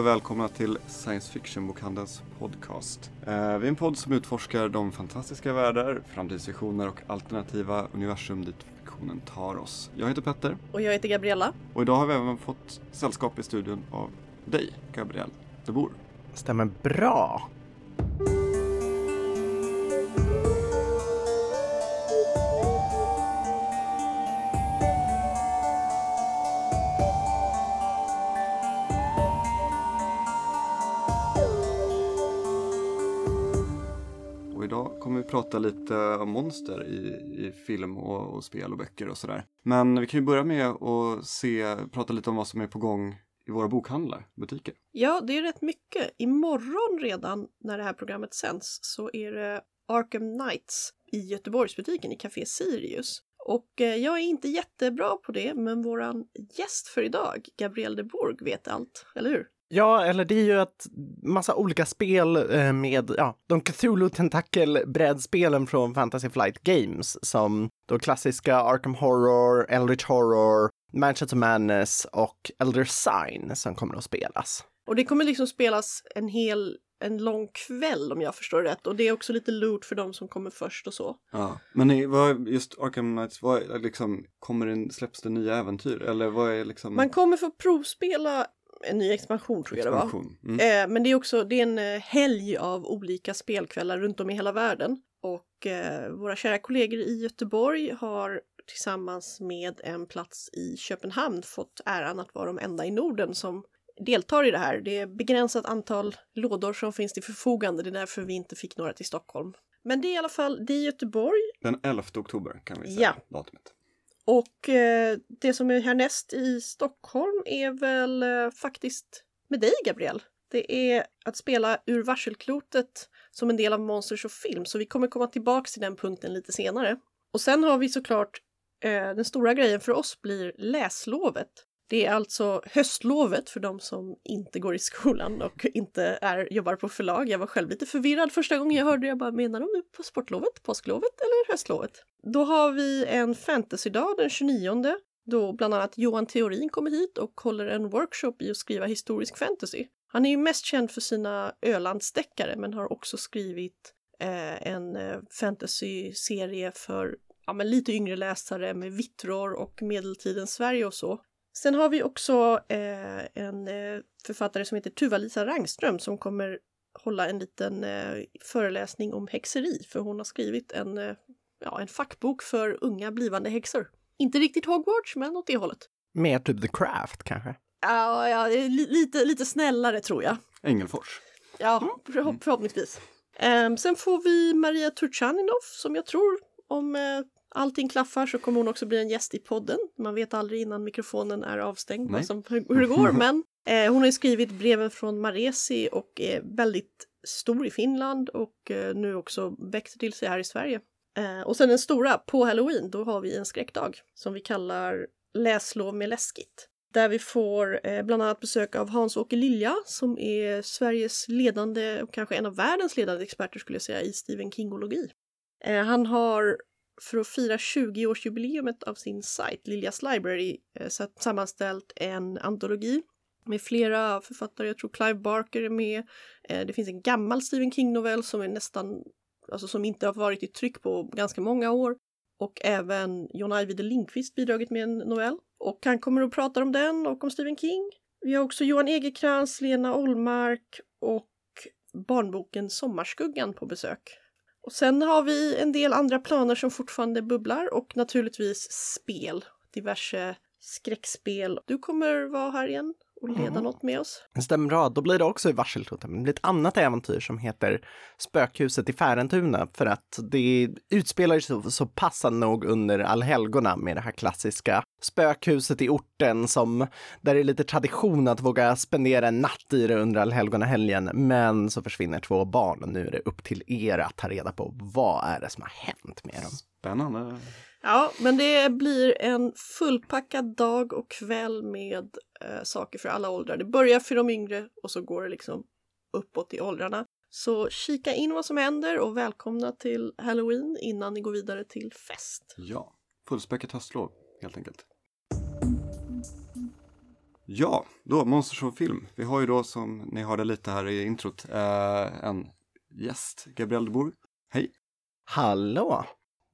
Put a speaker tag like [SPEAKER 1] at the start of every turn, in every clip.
[SPEAKER 1] och välkomna till Science Fiction-bokhandelns podcast. Eh, vi är en podd som utforskar de fantastiska världar, framtidsvisioner och alternativa universum dit fiktionen tar oss. Jag heter Petter
[SPEAKER 2] Och jag heter Gabriella.
[SPEAKER 1] och idag har vi även fått sällskap i studion av dig, Gabriel de Boer.
[SPEAKER 3] Stämmer bra.
[SPEAKER 1] Prata lite om monster i, i film och, och spel och böcker och sådär. Men vi kan ju börja med att se, prata lite om vad som är på gång i våra bokhandlar, butiker.
[SPEAKER 2] Ja, det är rätt mycket. Imorgon redan när det här programmet sänds så är det Arkham Knights i Göteborgsbutiken i Café Sirius. Och eh, jag är inte jättebra på det, men våran gäst för idag, Gabriel de Bourg, vet allt, eller hur?
[SPEAKER 3] Ja, eller det är ju ett massa olika spel eh, med ja, de Cthulhu Tentacle brädspelen från Fantasy Flight Games som då klassiska Arkham Horror, Eldritch Horror, of Madness och Elder Sign som kommer att spelas.
[SPEAKER 2] Och det kommer liksom spelas en hel, en lång kväll om jag förstår rätt. Och det är också lite loot för de som kommer först och så.
[SPEAKER 1] Ja, men i, vad, just Arkham Knights, vad liksom, kommer det, släpps det nya äventyr? Eller vad är liksom
[SPEAKER 2] Man kommer få provspela en ny expansion tror jag det var.
[SPEAKER 1] Mm.
[SPEAKER 2] Eh, men det är också det är en eh, helg av olika spelkvällar runt om i hela världen. Och eh, våra kära kollegor i Göteborg har tillsammans med en plats i Köpenhamn fått äran att vara de enda i Norden som deltar i det här. Det är begränsat antal lådor som finns till förfogande. Det är därför vi inte fick några till Stockholm. Men det är i alla fall, det är Göteborg
[SPEAKER 1] Den 11 oktober kan vi säga datumet
[SPEAKER 2] och eh, det som är härnäst i Stockholm är väl eh, faktiskt med dig, Gabriel. Det är att spela ur varselklotet som en del av Monsters of Film, så vi kommer komma tillbaks till den punkten lite senare. Och sen har vi såklart eh, den stora grejen för oss blir läslovet. Det är alltså höstlovet för de som inte går i skolan och inte är, jobbar på förlag. Jag var själv lite förvirrad första gången jag hörde det. Jag bara, menar de nu på sportlovet, påsklovet eller höstlovet? Då har vi en fantasydag den 29 då bland annat Johan Theorin kommer hit och håller en workshop i att skriva historisk fantasy. Han är ju mest känd för sina Ölandsdeckare men har också skrivit eh, en fantasyserie fantasy-serie för ja, men lite yngre läsare med vittror och medeltidens Sverige och så. Sen har vi också eh, en eh, författare som heter Tuva-Lisa Rangström som kommer hålla en liten eh, föreläsning om häxeri för hon har skrivit en, eh, ja, en fackbok för unga blivande häxor. Inte riktigt Hogwarts, men åt det hållet.
[SPEAKER 3] Mer typ The Craft kanske?
[SPEAKER 2] Ja, ja li, lite, lite snällare tror jag.
[SPEAKER 1] Ängelfors.
[SPEAKER 2] Ja, förhopp- förhoppningsvis. Ehm, sen får vi Maria Turchaninov som jag tror om eh, allting klaffar så kommer hon också bli en gäst i podden. Man vet aldrig innan mikrofonen är avstängd som, hur, det går, men eh, hon har skrivit breven från Maresi och är väldigt stor i Finland och eh, nu också växer till sig här i Sverige. Eh, och sen den stora, på halloween, då har vi en skräckdag som vi kallar Läslov med läskigt. Där vi får eh, bland annat besök av Hans-Åke Lilja som är Sveriges ledande och kanske en av världens ledande experter skulle jag säga i Stephen Kingologi. Eh, han har för att fira 20-årsjubileumet av sin sajt Liljas Library eh, sammanställt en antologi med flera författare. Jag tror Clive Barker är med. Eh, det finns en gammal Stephen King-novell som är nästan, alltså som inte har varit i tryck på ganska många år. Och även John Ajvide Lindqvist bidragit med en novell. Och han kommer att prata om den och om Stephen King. Vi har också Johan Egerkrans, Lena Ollmark och barnboken Sommarskuggan på besök. Och sen har vi en del andra planer som fortfarande bubblar och naturligtvis spel. Diverse skräckspel. Du kommer vara här igen och leda
[SPEAKER 3] Mm.
[SPEAKER 2] något med oss.
[SPEAKER 3] Stämmer bra, då blir det också i varselklotet. Men det blir ett annat äventyr som heter Spökhuset i Färentuna för att det utspelar sig så, så passande nog under allhelgona med det här klassiska spökhuset i orten som där det är lite tradition att våga spendera en natt i det under allhelgonahelgen. Men så försvinner två barn och nu är det upp till er att ta reda på vad är det som har hänt med dem.
[SPEAKER 1] Spännande.
[SPEAKER 2] Ja, men det blir en fullpackad dag och kväll med eh, saker för alla åldrar. Det börjar för de yngre och så går det liksom uppåt i åldrarna. Så kika in vad som händer och välkomna till Halloween innan ni går vidare till fest.
[SPEAKER 1] Ja, fullspäckat höstlov helt enkelt. Ja, då Monsters film. Vi har ju då som ni hörde lite här i introt eh, en gäst, Gabriel de Boer. Hej!
[SPEAKER 3] Hallå!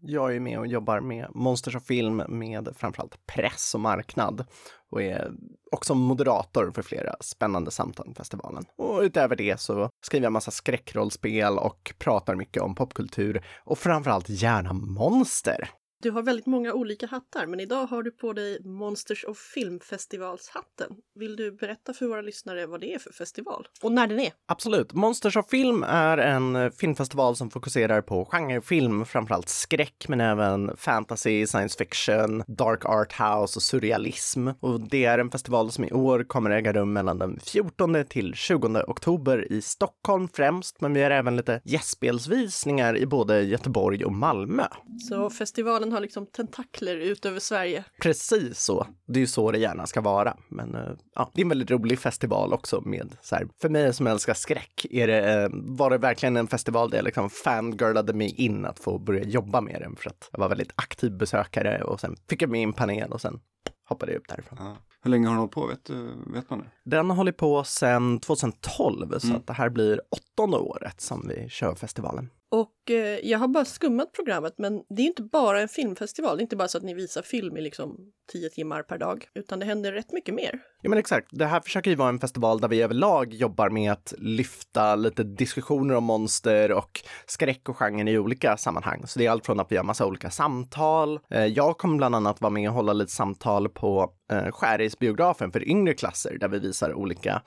[SPEAKER 3] Jag är med och jobbar med Monsters of film med framförallt press och marknad och är också moderator för flera spännande samtal på festivalen. Och utöver det så skriver jag massa skräckrollspel och pratar mycket om popkultur och framförallt gärna monster.
[SPEAKER 2] Du har väldigt många olika hattar, men idag har du på dig Monsters of Film-festivalshatten. Vill du berätta för våra lyssnare vad det är för festival och när den är?
[SPEAKER 3] Absolut. Monsters of Film är en filmfestival som fokuserar på genrefilm, framförallt skräck, men även fantasy, science fiction, dark art house och surrealism. Och det är en festival som i år kommer äga rum mellan den 14 till 20 oktober i Stockholm främst, men vi har även lite gästspelsvisningar i både Göteborg och Malmö.
[SPEAKER 2] Så festivalen har liksom tentakler ut över Sverige.
[SPEAKER 3] Precis så. Det är ju så det gärna ska vara. Men eh, ja, det är en väldigt rolig festival också med så här, för mig som älskar skräck är det, eh, var det verkligen en festival där jag liksom fangirlade mig in att få börja jobba med den för att jag var väldigt aktiv besökare och sen fick jag med en panel och sen hoppade jag upp därifrån.
[SPEAKER 1] Ja. Hur länge har den hållit på? Vet, du- vet man det?
[SPEAKER 3] Den har hållit på sedan 2012 så
[SPEAKER 1] Mm.
[SPEAKER 3] att det här blir åttonde året som vi kör festivalen.
[SPEAKER 2] Och eh, jag har bara skummat programmet, men det är inte bara en filmfestival. Det är inte bara så att ni visar film i liksom tio timmar per dag, utan det händer rätt mycket mer.
[SPEAKER 3] Ja men exakt, det här försöker ju vara en festival där vi överlag jobbar med att lyfta lite diskussioner om monster och skräck och genren i olika sammanhang. Så det är allt från att vi har massa olika samtal. Eh, Jag kommer bland annat vara med och hålla lite samtal på eh, Skärisbiografen för yngre klasser där vi visar olika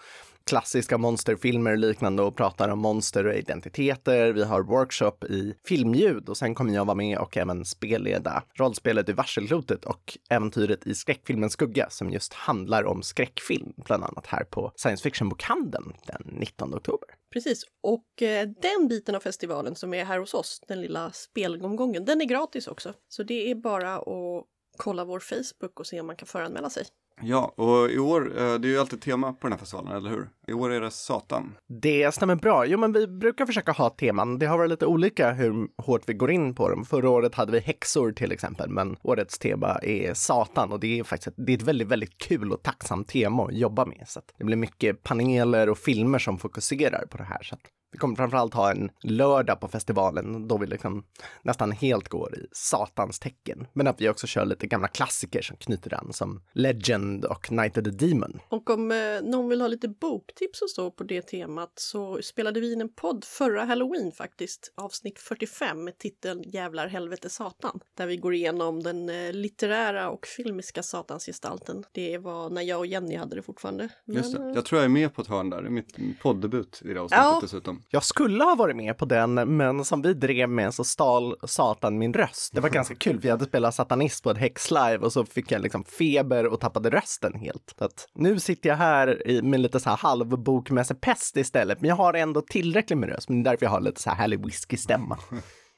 [SPEAKER 3] klassiska monsterfilmer och liknande och pratar om monster och identiteter. Vi har workshop i filmljud och sen kommer jag vara med och även spelleda rollspelet i Varselklotet och äventyret i skräckfilmen Skugga som just handlar om skräckfilm, bland annat här på Science Fiction-bokhandeln den 19 oktober.
[SPEAKER 2] Precis, och eh, den biten av festivalen som är här hos oss, den lilla spelomgången, den är gratis också. Så det är bara att kolla vår Facebook och se om man kan föranmäla sig.
[SPEAKER 1] Ja, och i år, eh, det är ju alltid tema på den här festivalen, eller hur? I år är det Satan.
[SPEAKER 3] Det stämmer bra. Jo, men vi brukar försöka ha teman. Det har varit lite olika hur hårt vi går in på dem. Förra året hade vi häxor till exempel, men årets tema är Satan och det är faktiskt ett, det är ett väldigt, väldigt kul och tacksamt tema att jobba med. Så att det blir mycket paneler och filmer som fokuserar på det här. Så att vi kommer framförallt ha en lördag på festivalen då vi liksom nästan helt går i Satans tecken. Men att vi också kör lite gamla klassiker som knyter an som Legend och Night of the Demon.
[SPEAKER 2] Och om eh, någon vill ha lite boktips och så på det temat så spelade vi in en podd förra halloween faktiskt, avsnitt 45 med titeln Jävlar helvete satan, där vi går igenom den eh, litterära och filmiska satansgestalten. Det var när jag och Jenny hade det fortfarande.
[SPEAKER 1] Just
[SPEAKER 2] Men,
[SPEAKER 1] det.
[SPEAKER 2] eh,
[SPEAKER 1] Jag tror jag är med på ett hörn där. Det är mitt poddebut i det avsnittet
[SPEAKER 2] Ja.
[SPEAKER 1] dessutom.
[SPEAKER 3] Jag skulle ha varit med på den, men som vi drev med så stal Satan min röst. Det var ganska kul, vi hade spelat satanist på ett häxlive och så fick jag liksom feber och tappade rösten helt. Så att nu sitter jag här i, med lite så här halvbokmässig pest istället, men jag har ändå tillräckligt med röst, men det är därför jag har lite så här härlig whiskystämma.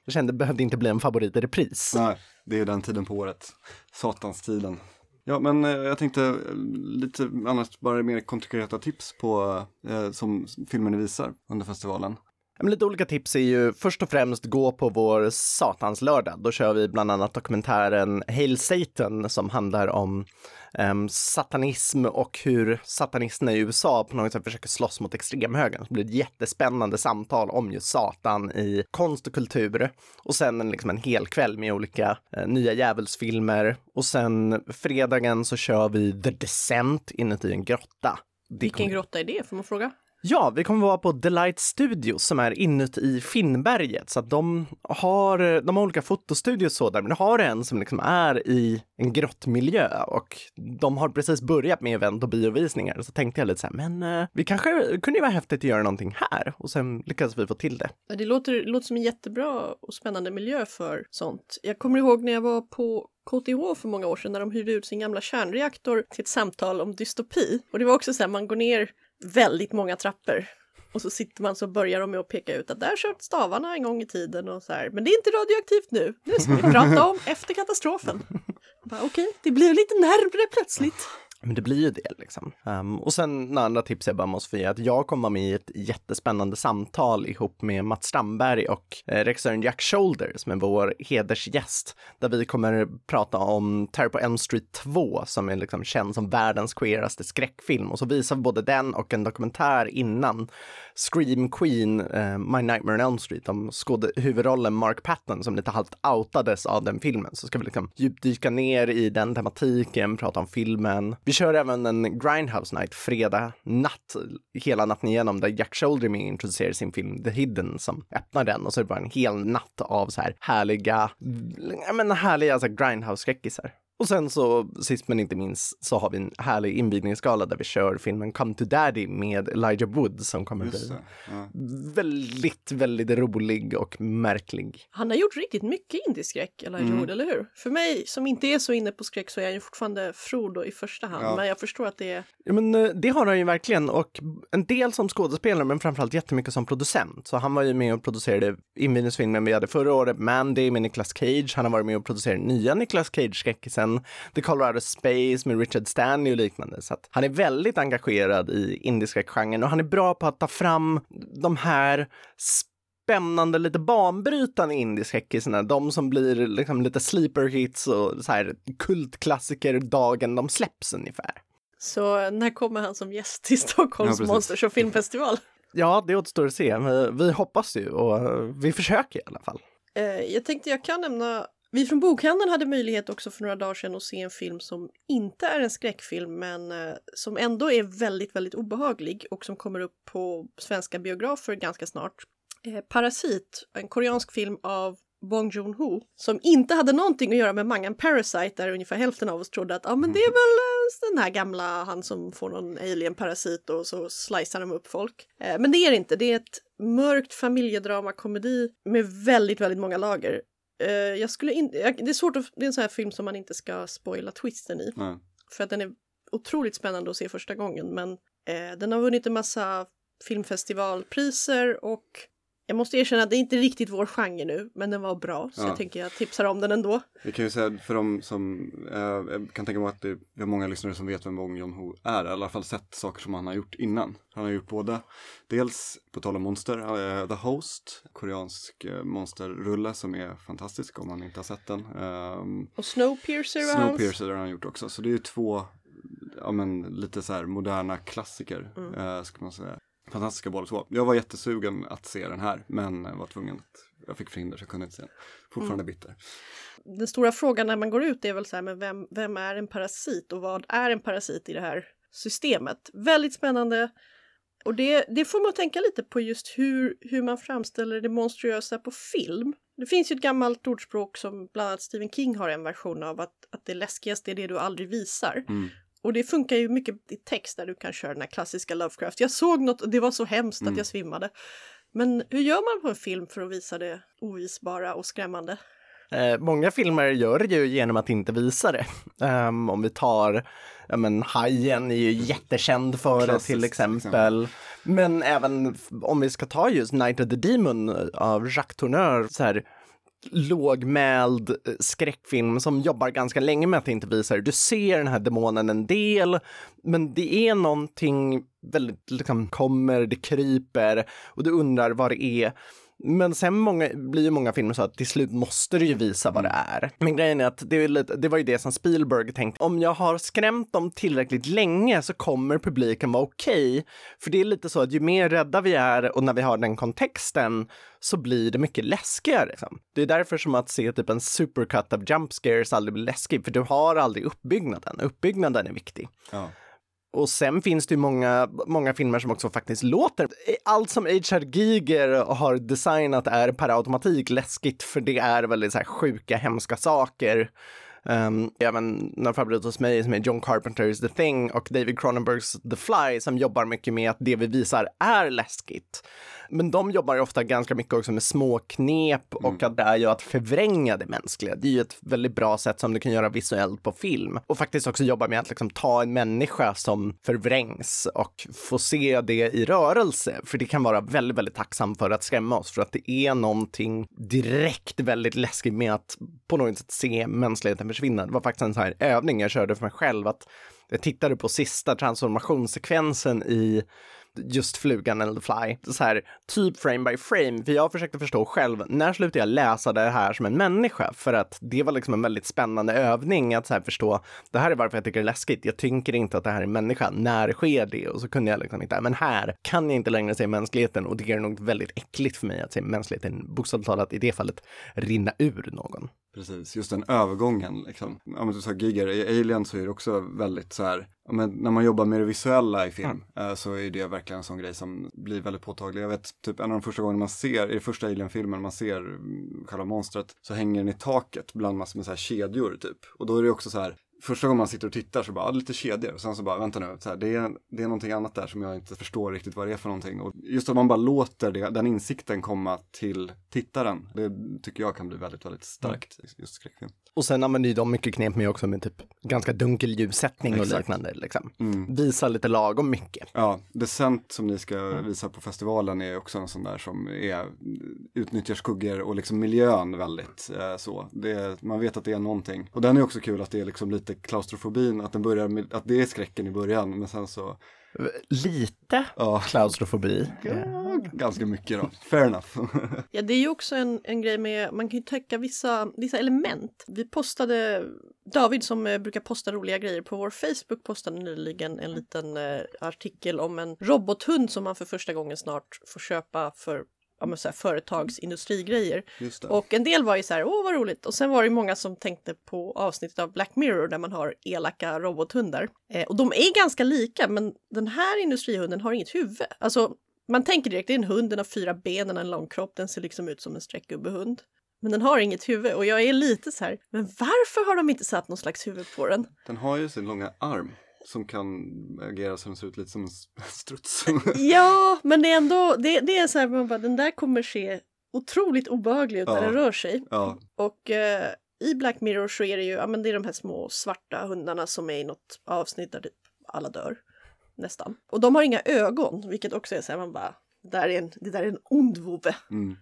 [SPEAKER 3] Jag kände det behövde inte bli en favorit i repris.
[SPEAKER 1] Nej, det är den tiden på året. Satanstiden. Ja, men eh, jag tänkte eh, lite annars bara mer konkreta tips på eh, som filmen visar under festivalen.
[SPEAKER 3] Lite olika tips är ju först och främst gå på vår satans lördag. Då kör vi bland annat dokumentären Hail Satan som handlar om em, satanism och hur satanisterna i USA på något sätt försöker slåss mot extremhögern. Det blir ett jättespännande samtal om just Satan i konst och kultur. Och sen en, liksom en hel kväll med olika eh, nya djävulsfilmer. Och sen fredagen så kör vi The Descent inuti en grotta. Det
[SPEAKER 2] Vilken grotta är det, får man fråga?
[SPEAKER 3] Ja, vi kommer vara på Delight Studios som är inuti Finnberget. Så att de har, de har olika fotostudios så där, men de har en som liksom är i en grottmiljö och de har precis börjat med event och biovisningar. Så tänkte jag lite så här, men eh, vi kanske kunde ju vara häftigt att göra någonting här och sen lyckades vi få till det.
[SPEAKER 2] Ja, Det låter, det låter som en jättebra och spännande miljö för sånt. Jag kommer ihåg när jag var på KTH för många år sedan när de hyrde ut sin gamla kärnreaktor till ett samtal om dystopi. Och det var också så här, man går ner väldigt många trappor och så sitter man så börjar de med att peka ut att där kört stavarna en gång i tiden och så här. Men det är inte radioaktivt nu. Nu ska vi prata om efter katastrofen. Okej, okay, Okej, det blev lite närmre plötsligt.
[SPEAKER 3] Men det blir ju det liksom. Um, och sen några andra tips jag bara måste få ge att jag kommer vara med i ett jättespännande samtal ihop med Mats Strandberg och eh, regissören Jack Shoulder som är vår hedersgäst. Där vi kommer prata om Terror på Elm Street 2 som är liksom känd som världens queeraste skräckfilm. Och så visar vi både den och en dokumentär innan Scream Queen, eh, My Nightmare on Elm Street om huvudrollen Mark Patton som lite halvt outades av den filmen. Så ska vi liksom djupdyka ner i den tematiken, prata om filmen. Vi vi kör även en Grindhouse Night fredag natt, hela natten igenom, där Jack Shoulder introducerar sin film The Hidden som öppnar den och så är det bara en hel natt av så här härliga, ja men härliga alltså, Grindhouse-skräckisar. Och sen så sist men inte minst så har vi en härlig invigningsgala där vi kör filmen Come to Daddy med Elijah Wood som kommer bli ja. väldigt, väldigt rolig och märklig.
[SPEAKER 2] Han har gjort riktigt mycket indieskräck, Elijah mm. Wood, eller hur? För mig som inte är så inne på skräck så är han ju fortfarande Frodo i första hand, ja. men jag förstår att det är...
[SPEAKER 3] Ja, men eh, det har han ju verkligen och en del som skådespelare men framförallt jättemycket som producent. Så han var ju med och producerade invigningsfilmen vi hade förra året, Mandy med Nicolas Cage. Han har varit med och producerat nya Nicolas Cage-skräckisen The Colorado Space med Richard Stanley och liknande. Så han är väldigt engagerad i indiska genren och han är bra på att ta fram de här spännande, lite banbrytande indieskräckisarna. De som blir liksom lite sleeper hits och så här kultklassiker dagen de släpps ungefär.
[SPEAKER 2] Så när kommer han som gäst till Stockholms ja, Monsters och filmfestival?
[SPEAKER 3] Ja, det återstår att se. Vi, vi hoppas ju och vi försöker i alla fall.
[SPEAKER 2] Eh, jag tänkte jag kan nämna vi från bokhandeln hade möjlighet också för några dagar sedan att se en film som inte är en skräckfilm men eh, som ändå är väldigt, väldigt obehaglig och som kommer upp på svenska biografer ganska snart. Eh, Parasit, en koreansk film av Bong Joon-Ho som inte hade någonting att göra med mangan Parasite där ungefär hälften av oss trodde att ah, men det är väl eh, den här gamla han som får någon alien-parasit och så slicear de upp folk. Eh, men det är det inte, det är ett mörkt familjedrama komedi med väldigt, väldigt många lager. Uh, jag skulle inte, det är svårt att, det är en sån här film som man inte ska spoila twisten i. Mm. För att den är otroligt spännande att se första gången men uh, den har vunnit en massa filmfestivalpriser och jag måste erkänna att det är inte riktigt vår genre nu, men den var bra, så ja. jag tänker jag tipsar om den ändå.
[SPEAKER 1] Vi kan ju säga för de som, eh, jag kan tänka mig att det, har många lyssnare som vet vem Bong Joon-Ho är, i alla fall sett saker som han har gjort innan. Han har gjort både, dels på tal om monster, uh, The Host, koreansk uh, monsterrulle som är fantastisk om man inte har sett den. Um,
[SPEAKER 2] och Snowpiercer
[SPEAKER 1] var Snowpiercer har han gjort också, så det är ju två, ja men lite så här moderna klassiker, mm. uh, ska man säga. Fantastiska båda två. Jag var jättesugen att se den här, men var tvungen att, jag fick förhinder så jag kunde inte se den. Fortfarande mm. bitter.
[SPEAKER 2] Den stora frågan när man går ut är väl så här, men vem, vem är en parasit och vad är en parasit i det här systemet? Väldigt spännande. Och det, det får man tänka lite på just hur, hur man framställer det monstruösa på film. Det finns ju ett gammalt ordspråk som bland annat Stephen King har en version av att, att det läskigaste är det du aldrig visar. Mm. Och det funkar ju mycket i text där du kan köra den här klassiska Lovecraft. Jag såg något och det var så hemskt mm. att jag svimmade. Men hur gör man på en film för att visa det ovisbara och skrämmande?
[SPEAKER 3] Eh, många filmer gör det ju genom att inte visa det. Um, om vi tar, ja men Hajen är ju jättekänd för det till exempel. Men även om vi ska ta just Night of the Demon av Jacques Tourneur, så här, lågmäld eh, skräckfilm som jobbar ganska länge med att inte visa det. Du ser den här demonen en del, men det är någonting väldigt, liksom, kommer, det kryper och du undrar vad det är. Men sen många, blir ju många filmer så att till slut måste du ju visa vad det är. Men grejen är att det, är lite, det var ju det som Spielberg tänkte. Om jag har skrämt dem tillräckligt länge så kommer publiken vara okej. Okay. För det är lite så att ju mer rädda vi är och när vi har den kontexten så blir det mycket läskigare. Liksom. Det är därför som att se typ en supercut av jump scares aldrig blir läskig, för du har aldrig uppbyggnaden. Uppbyggnaden är viktig. Ja. Och sen finns det ju många, många filmer som också faktiskt låter. Allt som H.R. Giger har designat är per automatik läskigt för det är väldigt så här sjuka, hemska saker. Um, även några favoriter hos mig som är John Carpenters The Thing och David Cronenbergs The Fly som jobbar mycket med att det vi visar är läskigt. Men de jobbar ju ofta ganska mycket också med små knep och mm. att det är ju att förvränga det mänskliga. Det är ju ett väldigt bra sätt som du kan göra visuellt på film. Och faktiskt också jobba med att liksom ta en människa som förvrängs och få se det i rörelse. För det kan vara väldigt, väldigt tacksamt för att skrämma oss för att det är någonting direkt väldigt läskigt med att på något sätt se mänskligheten försvinna. Det var faktiskt en sån här övning jag körde för mig själv att Jag tittade på sista transformationssekvensen i just flugan eller the fly. Så här, typ frame by frame. För jag försökte förstå själv, när slutar jag läsa det här som en människa? För att det var liksom en väldigt spännande övning att så här förstå, det här är varför jag tycker det är läskigt. Jag tänker inte att det här är en människa. När sker det? Och så kunde jag liksom inte, men här kan jag inte längre se mänskligheten och det är nog väldigt äckligt för mig att se mänskligheten, bokstavligt talat i det fallet, rinna ur någon.
[SPEAKER 1] Precis, just den övergången liksom. Ja men du sa Giger, i Alien så är det också väldigt så här, ja, men när man jobbar med det visuella i film mm. så är det verkligen en sån grej som blir väldigt påtaglig. Jag vet typ en av de första gångerna man ser, i första Alien-filmen, man ser mm, själva monstret, så hänger den i taket bland massor med så här kedjor typ. Och då är det också så här, första gången man sitter och tittar så bara, lite kedjor. Och sen så bara, vänta nu, så här, det, är, det är någonting annat där som jag inte förstår riktigt vad det är för någonting. Och just att man bara låter det, den insikten komma till tittaren, det tycker jag kan bli väldigt, väldigt starkt, mm. just skräckfilm.
[SPEAKER 3] Och sen använder ju de mycket knep med också med typ ganska dunkel ljussättning Exakt. och liknande. Liksom. Mm. Visa lite lagom mycket.
[SPEAKER 1] Ja, Descent som ni ska mm. visa på festivalen är också en sån där som är, utnyttjar skuggor och liksom miljön väldigt eh, så. Det, man vet att det är någonting. Och den är också kul att det är liksom lite klaustrofobin, att den börjar med, att det är skräcken i början men sen så
[SPEAKER 3] Lite ja. klaustrofobi.
[SPEAKER 1] Ja, ganska mycket då. Fair enough.
[SPEAKER 2] ja, det är ju också en, en grej med, man kan ju täcka vissa, vissa element. Vi postade, David som eh, brukar posta roliga grejer på vår Facebook postade nyligen en liten eh, artikel om en robothund som man för första gången snart får köpa för ja, men så här, företagsindustrigrejer. Och en del var ju så här, åh vad roligt. Och sen var det många som tänkte på avsnittet av Black Mirror där man har elaka robothundar. Eh, och de är ganska lika, men den här industrihunden har inget huvud. Alltså, man tänker direkt, det är en hund, den har fyra ben, den har en lång kropp, den ser liksom ut som en streckgubbehund. Men den har inget huvud och jag är lite så här, men varför har de inte satt någon slags huvud på den?
[SPEAKER 1] Den har ju sin långa arm som kan agera så den ser ut lite som en struts.
[SPEAKER 2] ja, men det är ändå, det, det är så här, man bara, den där kommer se otroligt obehaglig ut ja. när den rör sig. Ja. Och eh, i Black Mirror så är det ju, ja men det är de här små svarta hundarna som är i något avsnitt där typ alla dör. Nästan. Och de har inga ögon, vilket också är så här, man bara, det där är en, det där är en ond vovve. Mm.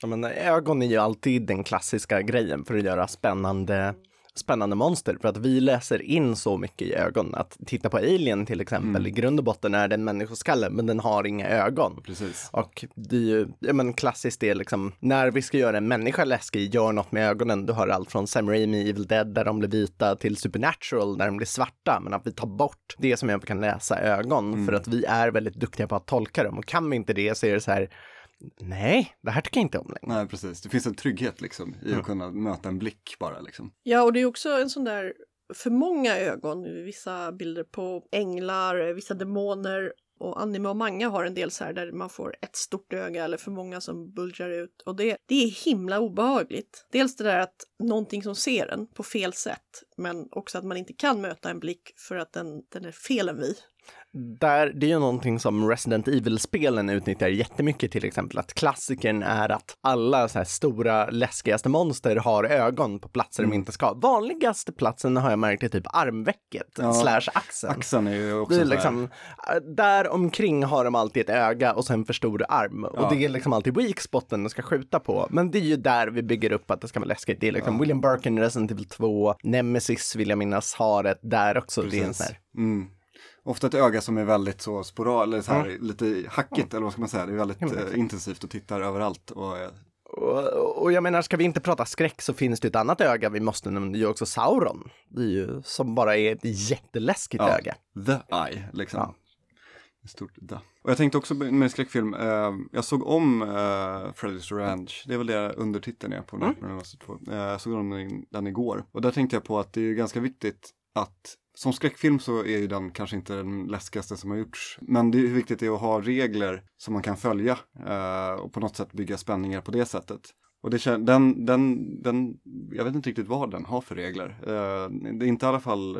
[SPEAKER 3] Ja, men ögon är ju alltid den klassiska grejen för att göra spännande spännande monster för att vi läser in så mycket i ögonen. Att titta på Alien till exempel, mm. i grund och botten är det en människoskalle men den har inga ögon.
[SPEAKER 1] Precis.
[SPEAKER 3] Och det är ju, ja men klassiskt det är liksom, när vi ska göra en människa läskig, gör något med ögonen. Du har allt från Sam Raimi, Evil Dead där de blir vita till Supernatural där de blir svarta. Men att vi tar bort det som vi kan läsa ögon mm. för att vi är väldigt duktiga på att tolka dem. Och kan vi inte det så är det så här, nej, det här tycker jag inte om längre.
[SPEAKER 1] Nej, precis. Det finns en trygghet liksom i mm. att kunna möta en blick bara liksom.
[SPEAKER 2] Ja, och det är också en sån där för många ögon, vissa bilder på änglar, vissa demoner och anime och manga har en del så här där man får ett stort öga eller för många som bulgar ut och det, det är himla obehagligt. Dels det där att någonting som ser en på fel sätt men också att man inte kan möta en blick för att den, den är fel än vi
[SPEAKER 3] där, det är ju någonting som Resident Evil-spelen utnyttjar jättemycket till exempel. Att klassikern är att alla så här stora läskigaste monster har ögon på platser mm. de inte ska. Vanligaste platsen har jag märkt är typ armvecket ja, slash axeln.
[SPEAKER 1] Axeln är ju också
[SPEAKER 3] det är liksom, äh, Där omkring har de alltid ett öga och sen för stor arm. Ja. Och det är liksom alltid weak spoten de ska skjuta på. Men det är ju där vi bygger upp att det ska vara läskigt. Det är liksom ja. William Birkin, Resident Evil 2, Nemesis vill jag minnas har ett där också.
[SPEAKER 1] Precis.
[SPEAKER 3] Det är en sån här.
[SPEAKER 1] Mm ofta ett öga som är väldigt så sporal, eller så här, mm. lite hackigt mm. eller vad ska man säga. Det är väldigt eh, intensivt och tittar överallt. Och, eh,
[SPEAKER 3] och, och, jag menar, ska vi inte prata skräck så finns det ett annat öga vi måste nämna, det är ju också Sauron. Det är ju som bara är ett jätteläskigt ja, öga.
[SPEAKER 1] The Eye, liksom. Ja. Stort the. Och jag tänkte också med skräckfilm, eh, jag såg om eh, Freddy's Ranch, det är väl det undertiteln är på mm. eh, Jag såg om den, den igår. Och där tänkte jag på att det är ganska viktigt att som skräckfilm så är ju den kanske inte den läskigaste som har gjorts. Men det är viktigt att ha regler som man kan följa eh, och på något sätt bygga spänningar på det sättet. Och det, den, den, den, jag vet inte riktigt vad den har för regler. Eh, det är inte i alla fall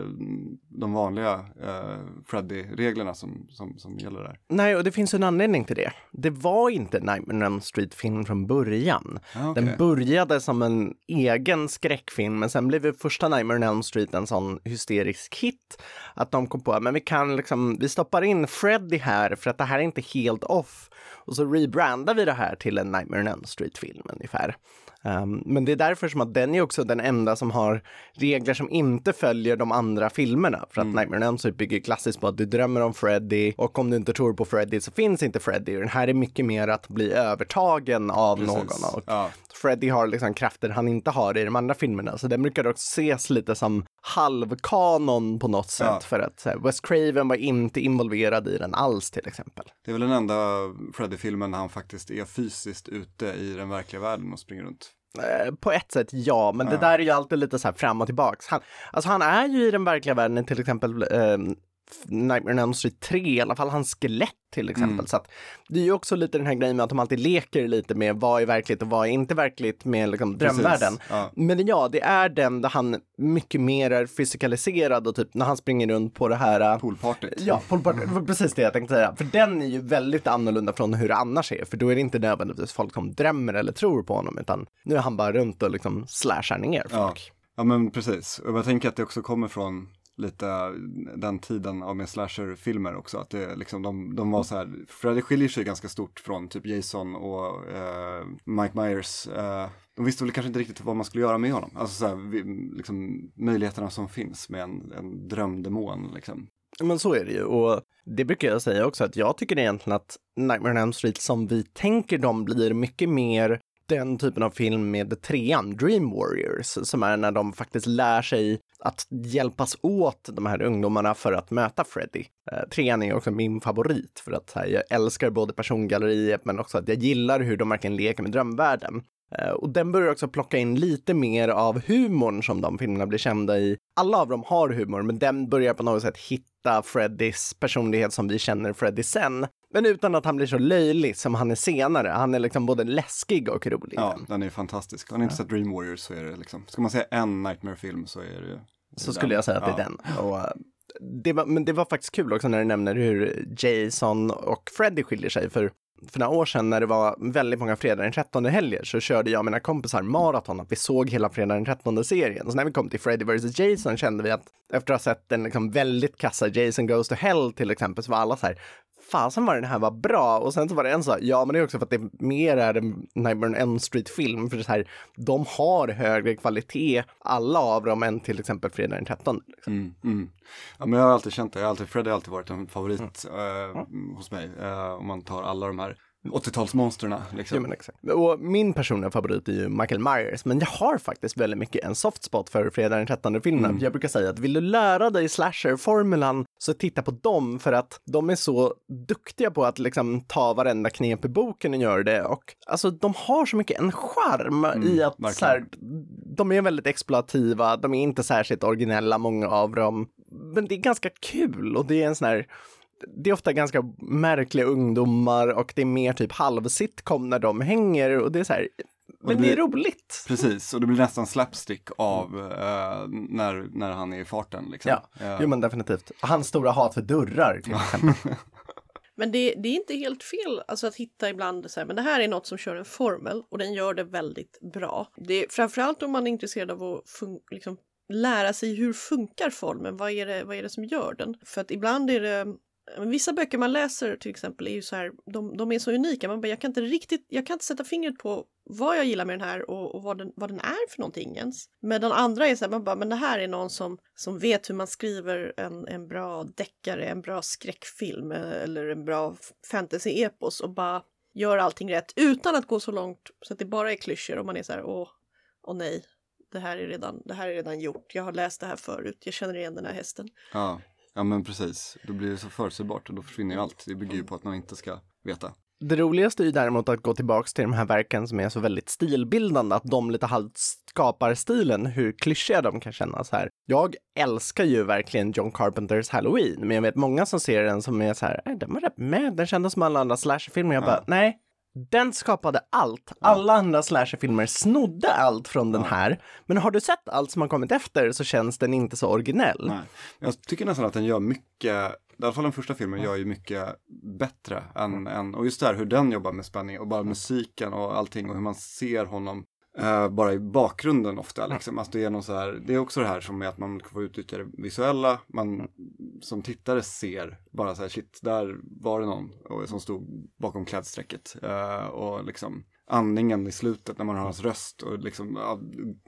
[SPEAKER 1] de vanliga eh, Freddy-reglerna som, som, som gäller där.
[SPEAKER 3] Nej, och det finns en anledning till det. Det var inte Nightmare on Elm Street-film från början. Ah, okay. Den började som en egen skräckfilm, men sen blev första Nightmare on Elm Street en sån hysterisk hit att de kom på att vi kan liksom, vi stoppar in Freddy här för att det här är inte helt off. Och så rebrandar vi det här till en Nightmare on Elm Street-film ungefär. Um, men det är därför som att den är också den enda som har regler som inte följer de andra filmerna. För att mm. Nightmare on Elm Street bygger klassiskt på att du drömmer om Freddy och om du inte tror på Freddy så finns inte Freddy. Den här är mycket mer att bli övertagen av Precis. någon. Och ja. Freddy har liksom krafter han inte har i de andra filmerna. Så den brukar också ses lite som halvkanon på något sätt. Ja. För att här, Wes Craven var inte involverad i den alls till exempel.
[SPEAKER 1] Det är väl den enda Freddy-filmen han faktiskt är fysiskt ute i den verkliga världen och springer runt.
[SPEAKER 3] Eh, på ett sätt ja, men det där är ju alltid lite så här fram och tillbaks. Han, alltså han är ju i den verkliga världen till exempel eh, Nightmare on Elm Street 3, i alla fall hans skelett till exempel. Mm. Så att det är ju också lite den här grejen med att de alltid leker lite med vad är verkligt och vad är inte verkligt med liksom drömvärlden. Ja. Men ja, det är den där han mycket mer är fysikaliserad och typ när han springer runt på det här... Äh,
[SPEAKER 1] Poolpartyt.
[SPEAKER 3] Ja, poolpartyt. Var precis det jag tänkte säga. För den är ju väldigt annorlunda från hur det annars är. För då är det inte nödvändigtvis folk som drömmer eller tror på honom, utan nu är han bara runt och liksom slashar ner folk.
[SPEAKER 1] Ja. Ja men precis, och jag tänker att det också kommer från lite den tiden av med slasherfilmer också. Att det, liksom, de, de var så här, Freddy skiljer sig ganska stort från typ Jason och eh, Mike Myers. Eh, de visste väl kanske inte riktigt vad man skulle göra med honom. Alltså så här, vi, liksom, möjligheterna som finns med en, en drömdemon. Liksom.
[SPEAKER 3] Men så är det ju och det brukar jag säga också att jag tycker egentligen att Nightmare on Elm Street som vi tänker dem blir mycket mer den typen av film med trean, Dream Warriors, som är när de faktiskt lär sig att hjälpas åt de här ungdomarna för att möta Freddy. Eh, trean är också min favorit för att här, jag älskar både persongalleriet men också att jag gillar hur de verkligen leker med drömvärlden. Eh, och den börjar också plocka in lite mer av humorn som de filmerna blir kända i. Alla av dem har humor, men den börjar på något sätt hitta Freddys personlighet som vi känner Freddy sen. Men utan att han blir så löjlig som han är senare. Han är liksom både läskig och rolig.
[SPEAKER 1] Ja, den är fantastisk. Har ni inte sett Dream Warriors så är det liksom, ska man säga en Nightmare-film så är det
[SPEAKER 3] Så den. skulle jag säga att det är den. Och, eh, det var, men det var faktiskt kul också när du nämner hur Jason och Freddy skiljer sig. För för några år sedan när det var väldigt många fredag den 13 helger så körde jag och mina kompisar maraton, att vi såg hela fredag den 13 serien. Så när vi kom till Freddy vs Jason kände vi att efter att ha sett den liksom väldigt kassa Jason Goes to Hell till exempel så var alla så här, fasen vad den här var bra. Och sen så var det en så, ja men det är också för att det mer är en Nightmare on Elm Street-film. För det här, de har högre kvalitet, alla av dem, än till exempel Fredag den 13. Liksom.
[SPEAKER 1] Mm, mm. Ja men jag har alltid känt det, jag har alltid, Fred har alltid varit en favorit mm. eh, hos mig. Eh, om man tar alla de här 80-talsmonsterna. Liksom.
[SPEAKER 3] Ja, men exakt. Och min personliga favorit är ju Michael Myers, men jag har faktiskt väldigt mycket en soft spot för Fredag den 13 filmen. Mm. Jag brukar säga att vill du lära dig slasher-formulan så titta på dem för att de är så duktiga på att liksom ta varenda knep i boken och göra det. Och alltså de har så mycket en charm mm, i att så här, de är väldigt exploativa, de är inte särskilt originella, många av dem. Men det är ganska kul och det är en sån här det är ofta ganska märkliga ungdomar och det är mer typ halvsitcom när de hänger och det är så här, men det, blir, det är roligt.
[SPEAKER 1] Precis, och det blir nästan slapstick av uh, när, när han är i farten. Liksom.
[SPEAKER 3] Ja, uh. jo men definitivt. Hans stora hat för dörrar till exempel.
[SPEAKER 2] Men det, det, är inte helt fel alltså att hitta ibland så här, men det här är något som kör en formel och den gör det väldigt bra. Det är framförallt om man är intresserad av att liksom, lära sig hur funkar formeln, vad är, det, vad är det som gör den? För att ibland är det Vissa böcker man läser till exempel är ju så här, de, de är så unika, man bara, jag kan inte riktigt, jag kan inte sätta fingret på vad jag gillar med den här och, och vad, den, vad den är för någonting ens. Medan andra är så här, man bara, men det här är någon som, som vet hur man skriver en, en bra deckare, en bra skräckfilm eh, eller en bra fantasy-epos och bara gör allting rätt utan att gå så långt så att det bara är klyschor och man är så här, åh, åh nej, det här, är redan, det här är redan gjort, jag har läst det här förut, jag känner igen den här hästen.
[SPEAKER 1] Ja. Ja men precis, då blir det så förutsägbart och då försvinner ju allt. Det bygger ju på att man inte ska veta.
[SPEAKER 3] Det roligaste är ju däremot att gå tillbaks till de här verken som är så väldigt stilbildande, att de lite halvt skapar stilen, hur klyschiga de kan kännas här. Jag älskar ju verkligen John Carpenters Halloween, men jag vet många som ser den som är så här, äh, den var rätt med, den kändes som alla andra slasherfilmer. Jag ja. bara, nej, den skapade allt. Alla andra slasherfilmer snodde allt från den här. Men har du sett allt som har kommit efter så känns den inte så originell.
[SPEAKER 1] Nej. Jag tycker nästan att den gör mycket, i alla fall den första filmen gör ju mycket bättre än, än och just det här hur den jobbar med spänning och bara musiken och allting och hur man ser honom eh, bara i bakgrunden ofta. Liksom. Alltså det, är någon så här, det är också det här som är att man får utnyttja det visuella. Man som tittare ser bara så här, shit, där var det någon och, som stod bakom klädsträcket. Eh, och liksom andningen i slutet när man hör hans röst och liksom,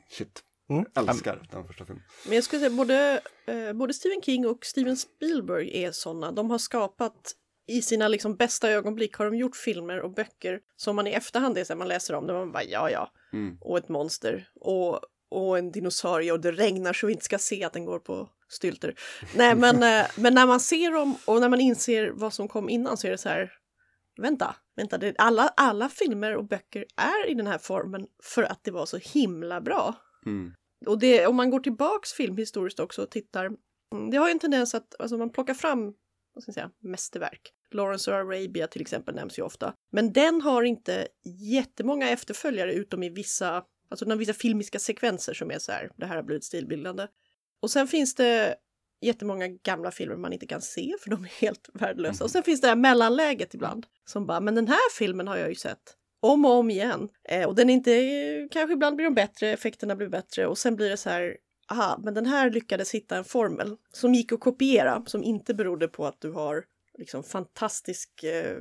[SPEAKER 1] shit.
[SPEAKER 3] Mm.
[SPEAKER 1] Älskar den första filmen.
[SPEAKER 2] Men jag skulle säga både, eh, både Stephen King och Steven Spielberg är sådana. De har skapat i sina liksom bästa ögonblick har de gjort filmer och böcker som man i efterhand är så här, man läser om det och man bara ja ja.
[SPEAKER 1] Mm.
[SPEAKER 2] Och ett monster och, och en dinosaurie och det regnar så vi inte ska se att den går på stylter. Nej men, eh, men när man ser dem och när man inser vad som kom innan så är det så här vänta, vänta, det, alla, alla filmer och böcker är i den här formen för att det var så himla bra.
[SPEAKER 1] Mm.
[SPEAKER 2] Och det, om man går tillbaks filmhistoriskt också och tittar, mm, det har ju en tendens att alltså man plockar fram vad ska jag säga, mästerverk. Lawrence of Arabia till exempel nämns ju ofta. Men den har inte jättemånga efterföljare utom i vissa, alltså vissa filmiska sekvenser som är så här, det här har blivit stilbildande. Och sen finns det jättemånga gamla filmer man inte kan se för de är helt värdelösa. Och sen finns det här mellanläget ibland som bara, men den här filmen har jag ju sett om och om igen. Eh, och den är inte, kanske ibland blir de bättre, effekterna blir bättre och sen blir det så här, aha, men den här lyckades hitta en formel som gick att kopiera, som inte berodde på att du har liksom fantastisk eh,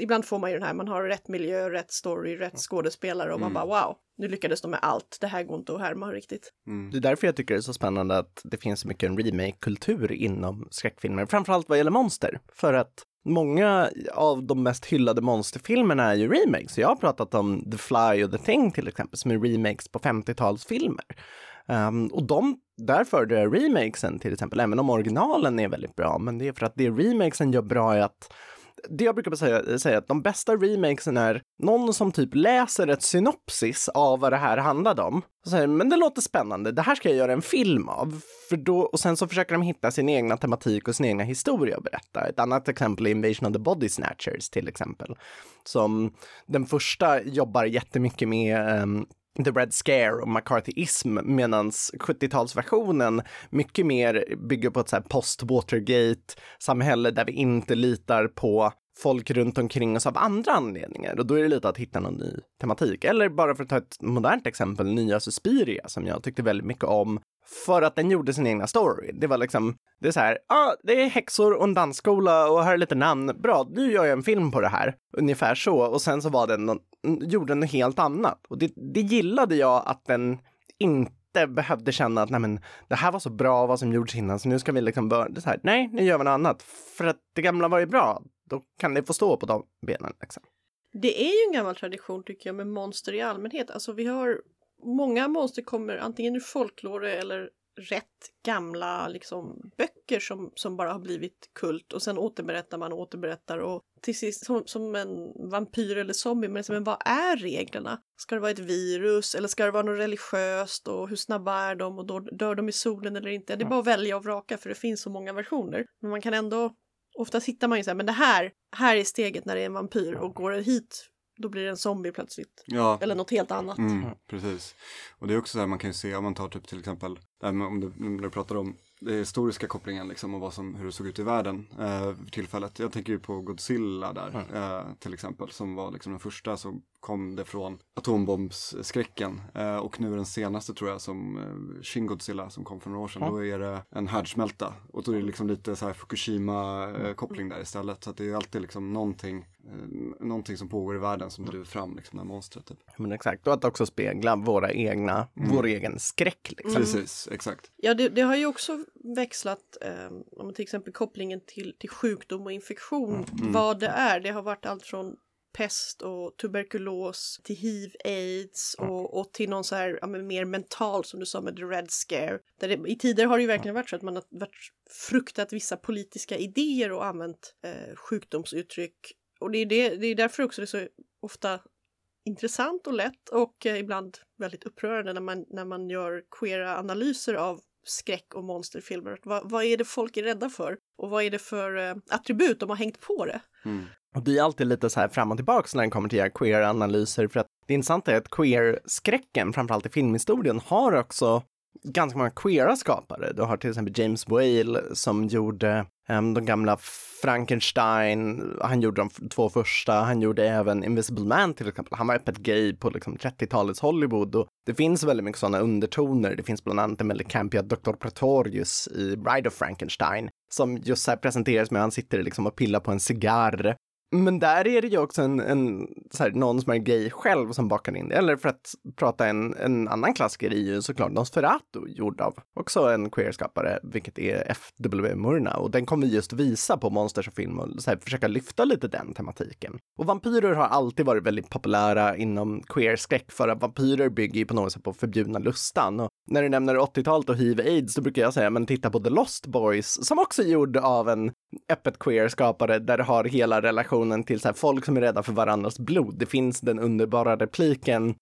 [SPEAKER 2] Ibland får man ju den här, man har rätt miljö, rätt story, rätt skådespelare och man bara wow, nu lyckades de med allt. Det här går inte att härma riktigt.
[SPEAKER 1] Mm.
[SPEAKER 3] Det är därför jag tycker det är så spännande att det finns så mycket en remake-kultur inom skräckfilmer, framförallt vad gäller monster. För att många av de mest hyllade monsterfilmerna är ju remakes. Jag har pratat om The Fly och The Thing till exempel, som är remakes på 50-talsfilmer. Um, och de, där föredrar jag remakesen till exempel, även om originalen är väldigt bra, men det är för att det remakesen gör bra är att det jag brukar säga, säga att de bästa remakesen är någon som typ läser ett synopsis av vad det här handlade om. Och säger, men det låter spännande, det här ska jag göra en film av. För då, och sen så försöker de hitta sin egna tematik och sin egna historia att berätta. Ett annat exempel är Invasion of the Body Snatchers till exempel. Som den första jobbar jättemycket med um, The Red Scare och McCarthyism medan 70-talsversionen mycket mer bygger på ett så här post-Watergate-samhälle där vi inte litar på folk runt omkring oss av andra anledningar och då är det lite att hitta någon ny tematik. Eller bara för att ta ett modernt exempel, nya Suspiria som jag tyckte väldigt mycket om för att den gjorde sin egna story. Det var liksom, det är så här, ja, ah, det är häxor och en dansskola och här är lite namn. Bra, nu gör jag en film på det här. Ungefär så. Och sen så var den, gjorde den något helt annat. Och det, det gillade jag att den inte behövde känna att nej men, det här var så bra vad som gjordes innan så nu ska vi liksom börja. Det så här, nej, nu gör vi något annat. För att det gamla var ju bra. Då kan det få stå på de benen. Liksom.
[SPEAKER 2] Det är ju en gammal tradition tycker jag med monster i allmänhet. Alltså vi har många monster kommer antingen ur folklore eller rätt gamla liksom, böcker som, som bara har blivit kult och sen återberättar man och återberättar och till sist som, som en vampyr eller zombie. Men, men vad är reglerna? Ska det vara ett virus eller ska det vara något religiöst och hur snabba är de och då dör de i solen eller inte? Det är bara att välja och vraka för det finns så många versioner. Men man kan ändå Oftast hittar man ju så här, men det här, här är steget när det är en vampyr och går det hit då blir det en zombie plötsligt.
[SPEAKER 1] Ja.
[SPEAKER 2] Eller något helt annat.
[SPEAKER 1] Mm, precis. Och det är också så här man kan ju se om man tar typ till exempel, om du, om du pratar om den historiska kopplingen liksom och vad som, hur det såg ut i världen eh, för tillfället. Jag tänker ju på Godzilla där mm. eh, till exempel som var liksom den första som kom det från atombombsskräcken eh, och nu den senaste tror jag som eh, Shin Godzilla som kom för några år sedan. Mm. Då är det en härdsmälta och då är det liksom lite så här Fukushima eh, koppling där istället. Så att det är alltid liksom någonting, eh, någonting som pågår i världen som driver fram liksom det här monstret. Typ.
[SPEAKER 3] Men exakt, och att också spegla våra egna, mm. vår egen skräck. Liksom.
[SPEAKER 1] Precis, exakt.
[SPEAKER 2] Ja, det, det har ju också växlat, eh, om till exempel kopplingen till, till sjukdom och infektion, mm. vad det är. Det har varit allt från pest och tuberkulos till hiv, aids och, och till någon så här ja, mer mental som du sa med the red scare. Där det, I tider har det ju verkligen varit så att man har varit fruktat vissa politiska idéer och använt eh, sjukdomsuttryck. Och det är, det, det är därför också det är så ofta intressant och lätt och eh, ibland väldigt upprörande när man, när man gör queera analyser av skräck och monsterfilmer. Vad, vad är det folk är rädda för? Och vad är det för eh, attribut de har hängt på det?
[SPEAKER 1] Mm.
[SPEAKER 3] Och det är alltid lite så här fram och tillbaka när det kommer till queer-analyser för att det intressanta är att queer-skräcken, framförallt i filmhistorien, har också ganska många queera skapare. Du har till exempel James Whale som gjorde Um, de gamla Frankenstein, han gjorde de två första, han gjorde även Invisible Man till exempel. Han var öppet gay på liksom 30-talets Hollywood och det finns väldigt mycket sådana undertoner. Det finns bland annat en väldigt campiga Dr. Pretorius i Bride of Frankenstein som just så här presenteras med att han sitter liksom och pillar på en cigarr men där är det ju också en, en så här, någon som är gay själv som bakar in det. Eller för att prata en, en annan klassiker är ju såklart Nosferatu, gjord av också en queerskapare, vilket är F.W. Murna. Och den kommer vi just visa på Monsters och film och så här, försöka lyfta lite den tematiken. Och vampyrer har alltid varit väldigt populära inom queerskräck för att vampyrer bygger ju på något sätt på förbjudna lustan. Och när du nämner 80-talet och hiv-aids, då brukar jag säga, men titta på The Lost Boys, som också är gjord av en öppet queer-skapare där det har hela relationen till så här, folk som är rädda för varandras blod. Det finns den underbara repliken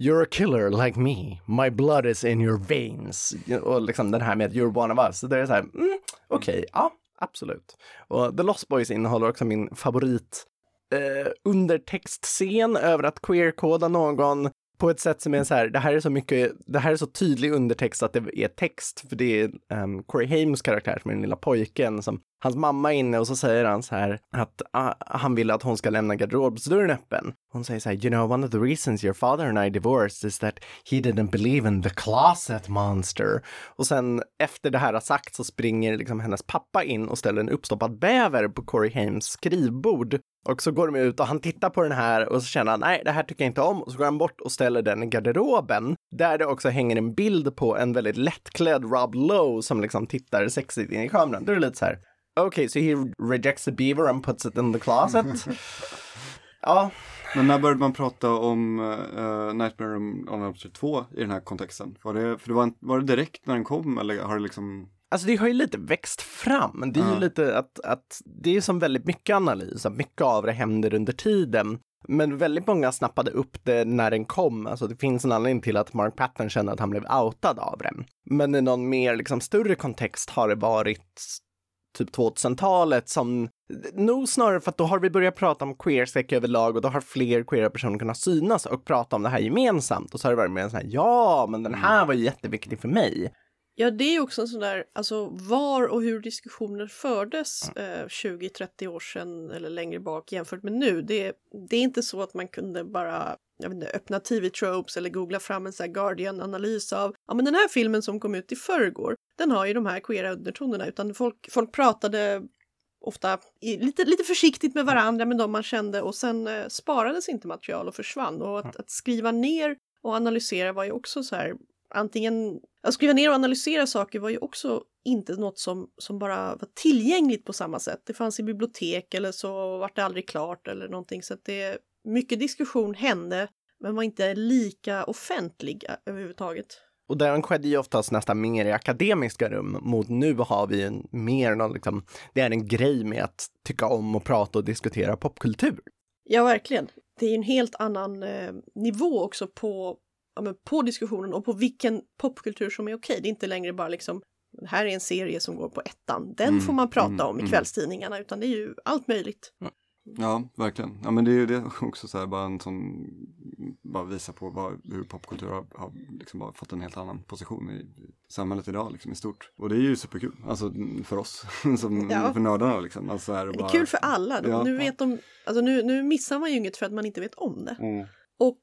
[SPEAKER 3] You're a killer like me. My blood is in your veins. Och liksom den här med You're one of us. Så det är så här, mm, okej, okay, ja, absolut. Och The Lost Boys innehåller också min favorit eh, undertextscen över att queerkoda någon på ett sätt som är så här, det här är så mycket, det här är så tydlig undertext att det är text, för det är um, Corey Hames karaktär som är den lilla pojken som hans mamma är inne och så säger han så här att uh, han vill att hon ska lämna garderobsdörren öppen. Hon säger så här, you know, one of the reasons your father and I divorced is that he didn't believe in the closet monster. Och sen efter det här har sagt så springer liksom hennes pappa in och ställer en uppstoppad bäver på Corey Hames skrivbord. Och så går de ut och han tittar på den här och så känner han, nej, det här tycker jag inte om. Och så går han bort och ställer den i garderoben, där det också hänger en bild på en väldigt lättklädd Rob Lowe som liksom tittar sexigt in i kameran. Då är det lite så här, okay, so he rejects the beaver and puts it in the closet. ja.
[SPEAKER 1] Men när började man prata om uh, Nightmare on Elm Street 2 i den här kontexten? Var det, för det var, var det direkt när den kom eller har det liksom
[SPEAKER 3] Alltså det har ju lite växt fram. Det är ju lite att, att det är som väldigt mycket analys, att mycket av det händer under tiden. Men väldigt många snappade upp det när den kom. Alltså det finns en anledning till att Mark Patton kände att han blev outad av den. Men i någon mer liksom större kontext har det varit typ 2000-talet som nog snarare för att då har vi börjat prata om queersex överlag och då har fler queera personer kunnat synas och prata om det här gemensamt och så har det varit mer en sån här ja, men den här var jätteviktig för mig.
[SPEAKER 2] Ja, det är också en sån där, alltså var och hur diskussioner fördes eh, 20-30 år sedan eller längre bak jämfört med nu. Det, det är inte så att man kunde bara jag vet inte, öppna TV-tropes eller googla fram en sån Guardian-analys av ja, men den här filmen som kom ut i förrgår, den har ju de här queera undertonerna, utan folk, folk pratade ofta i, lite, lite försiktigt med varandra med de man kände och sen eh, sparades inte material och försvann. Och att, att, skriva ner och analysera var ju också så här, antingen, att skriva ner och analysera saker var ju också inte något som, som bara var tillgängligt på samma sätt. Det fanns i bibliotek eller så vart det aldrig klart eller någonting. Så att det, mycket diskussion hände men var inte lika offentlig överhuvudtaget.
[SPEAKER 3] Och den skedde ju oftast nästan mer i akademiska rum mot nu har vi en mer någon liksom, det är en grej med att tycka om och prata och diskutera popkultur.
[SPEAKER 2] Ja, verkligen. Det är en helt annan eh, nivå också på, ja, på diskussionen och på vilken popkultur som är okej. Det är inte längre bara liksom det här är en serie som går på ettan, den mm, får man prata mm, om i mm. kvällstidningarna, utan det är ju allt möjligt.
[SPEAKER 1] Ja, verkligen. Ja, men det är ju det också så här, bara en sån, bara visa på vad, hur popkultur har, har liksom bara fått en helt annan position i, i samhället idag liksom i stort. Och det är ju superkul, alltså för oss, som, ja. för nördarna liksom. Alltså,
[SPEAKER 2] här, det är kul för alla. Ja, nu, vet de, alltså, nu, nu missar man ju inget för att man inte vet om det. Mm. Och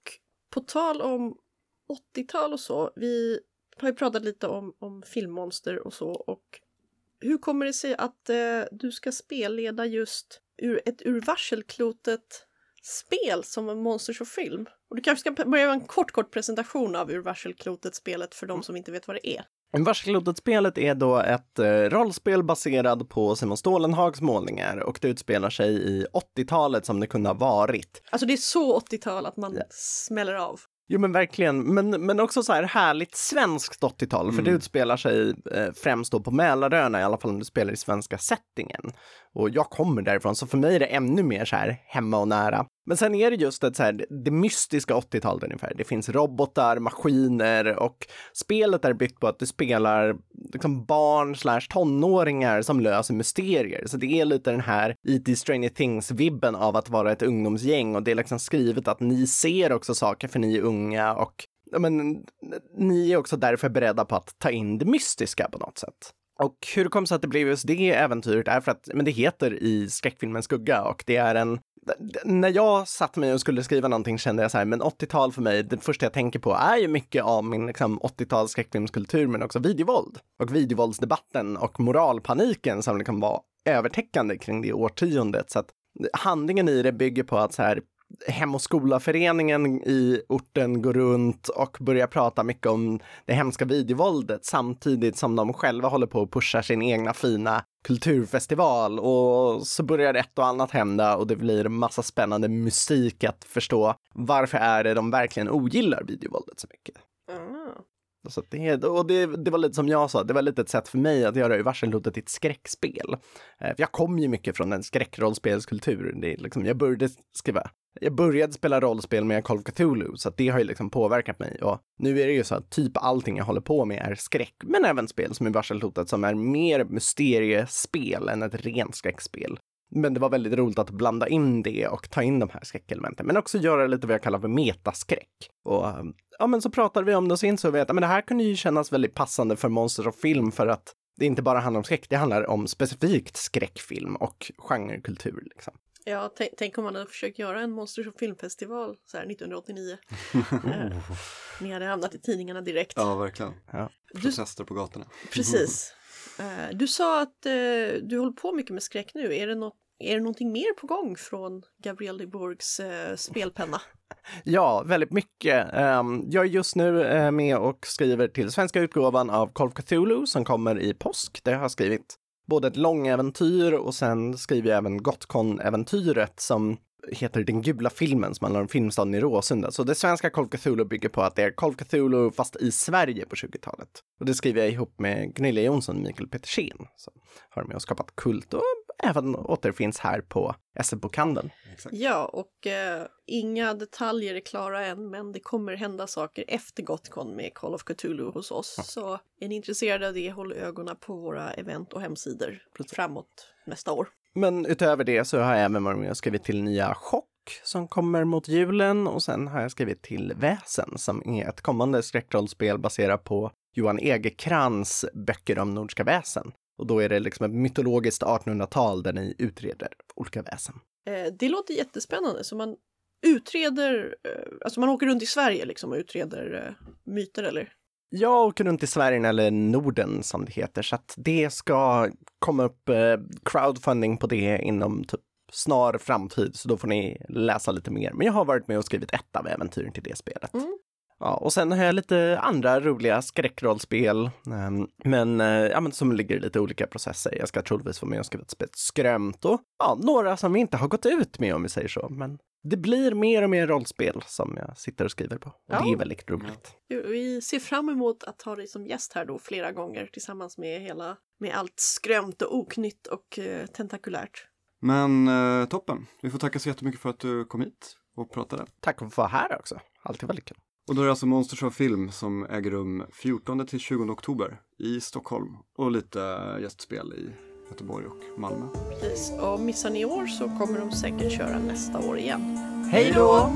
[SPEAKER 2] på tal om 80-tal och så, vi har ju pratat lite om, om filmmonster och så och hur kommer det sig att eh, du ska spelleda just ur ett ur varselklotet spel som en Monsters of Film. Och du kanske ska börja med en kort, kort presentation av ur varselklotet-spelet för de som inte vet vad det är.
[SPEAKER 3] Varselklotet-spelet är då ett eh, rollspel baserat på Simon Stålenhags målningar och det utspelar sig i 80-talet som det kunde ha varit.
[SPEAKER 2] Alltså det är så 80-tal att man yeah. smäller av.
[SPEAKER 3] Jo men verkligen, men, men också så här härligt svenskt 80-tal, mm. för det mm. utspelar sig eh, främst då på Mälaröarna, i alla fall om du spelar i svenska settingen. Och jag kommer därifrån, så för mig är det ännu mer så här hemma och nära. Men sen är det just ett så här, det mystiska 80-talet ungefär. Det finns robotar, maskiner och spelet är byggt på att du spelar liksom barn slash tonåringar som löser mysterier. Så det är lite den här E.T. Stranger Things-vibben av att vara ett ungdomsgäng och det är liksom skrivet att ni ser också saker för ni är unga och men, ni är också därför beredda på att ta in det mystiska på något sätt. Och hur det kom sig att det blev just det äventyret är för att men det heter i skräckfilmen Skugga och det är en när jag satt mig och skulle skriva någonting kände jag så här, men 80-tal för mig, det första jag tänker på är ju mycket av min liksom, 80-tals skräckfilmskultur, men också videovåld. Och videovåldsdebatten och moralpaniken som liksom var övertäckande kring det årtiondet. Så att handlingen i det bygger på att så här, Hem och skola-föreningen i orten går runt och börjar prata mycket om det hemska videovåldet samtidigt som de själva håller på att pusha sin egna fina kulturfestival och så börjar ett och annat hända och det blir massa spännande musik att förstå varför är det de verkligen ogillar videovåldet så mycket. Så det, och det, det, var lite som jag sa, det var lite ett sätt för mig att göra varselhotet till ett skräckspel. Eh, för jag kom ju mycket från en skräckrollspelskultur. Det liksom, jag började skriva jag började spela rollspel med Call of Cthulhu, så det har ju liksom påverkat mig. Och nu är det ju så att typ allting jag håller på med är skräck, men även spel som är Varselhotet som är mer mysteriespel än ett rent skräckspel. Men det var väldigt roligt att blanda in det och ta in de här skräckelementen, men också göra lite vad jag kallar för metaskräck. Och ja, men så pratade vi om det och så insåg vi att men det här kunde ju kännas väldigt passande för monster och film för att det inte bara handlar om skräck, det handlar om specifikt skräckfilm och genrekultur. Liksom.
[SPEAKER 2] Ja, tänk om man hade försökt göra en Monsters och filmfestival så här 1989. eh, ni hade hamnat i tidningarna direkt.
[SPEAKER 1] Ja, verkligen. Ja. Protester på gatorna.
[SPEAKER 2] Precis. Eh, du sa att eh, du håller på mycket med skräck nu. Är det, något, är det någonting mer på gång från Gabriel de Bourgs eh, spelpenna?
[SPEAKER 3] Ja, väldigt mycket. Ehm, jag är just nu eh, med och skriver till svenska utgåvan av Call of Cthulhu som kommer i påsk. Det har jag skrivit både ett långäventyr och sen skriver jag även Gotcon-äventyret som heter Den gula filmen som handlar om filmstaden i Råsunda. Så det svenska Call of Cthulhu bygger på att det är Call of Cthulhu fast i Sverige på 20-talet. Och det skriver jag ihop med Gunilla Jonsson och Mikael Petersen som har med och skapat Kult och även återfinns här på SM-bokhandeln.
[SPEAKER 2] Ja, och eh, inga detaljer är klara än, men det kommer hända saker efter Gotcon med Call of Cthulhu hos oss. Ja. Så är ni intresserade av det, håll ögonen på våra event och hemsidor Precis. framåt nästa år.
[SPEAKER 3] Men utöver det så har jag även varit med och skrivit till nya Chock som kommer mot julen och sen har jag skrivit till Väsen som är ett kommande skräckrollspel baserat på Johan Egerkrans böcker om nordiska väsen. Och då är det liksom ett mytologiskt 1800-tal där ni utreder olika väsen.
[SPEAKER 2] Eh, det låter jättespännande. Så man utreder, eh, alltså man åker runt i Sverige liksom och utreder eh, myter eller?
[SPEAKER 3] Jag åker runt i Sverige eller Norden som det heter, så att det ska komma upp eh, crowdfunding på det inom typ snar framtid, så då får ni läsa lite mer. Men jag har varit med och skrivit ett av äventyren till det spelet. Mm. Ja, och sen har jag lite andra roliga skräckrollspel, ehm, men, eh, ja, men som ligger i lite olika processer. Jag ska troligtvis få med och skriva ett spel Skrömt och ja, några som vi inte har gått ut med om vi säger så. Men det blir mer och mer rollspel som jag sitter och skriver på. Och ja. Det är väldigt roligt.
[SPEAKER 2] Vi ser fram emot att ha dig som gäst här då flera gånger tillsammans med hela, med allt skrömt och oknytt och eh, tentakulärt.
[SPEAKER 1] Men eh, toppen, vi får tacka så jättemycket för att du kom hit och pratade.
[SPEAKER 3] Tack för att få vara här också, alltid väldigt kul.
[SPEAKER 1] Och då är det alltså Monsters of Film som äger rum 14 till 20 oktober i Stockholm och lite gästspel i Göteborg och Malmö.
[SPEAKER 2] Precis, och missar ni år så kommer de säkert köra nästa år igen.
[SPEAKER 3] Hej då!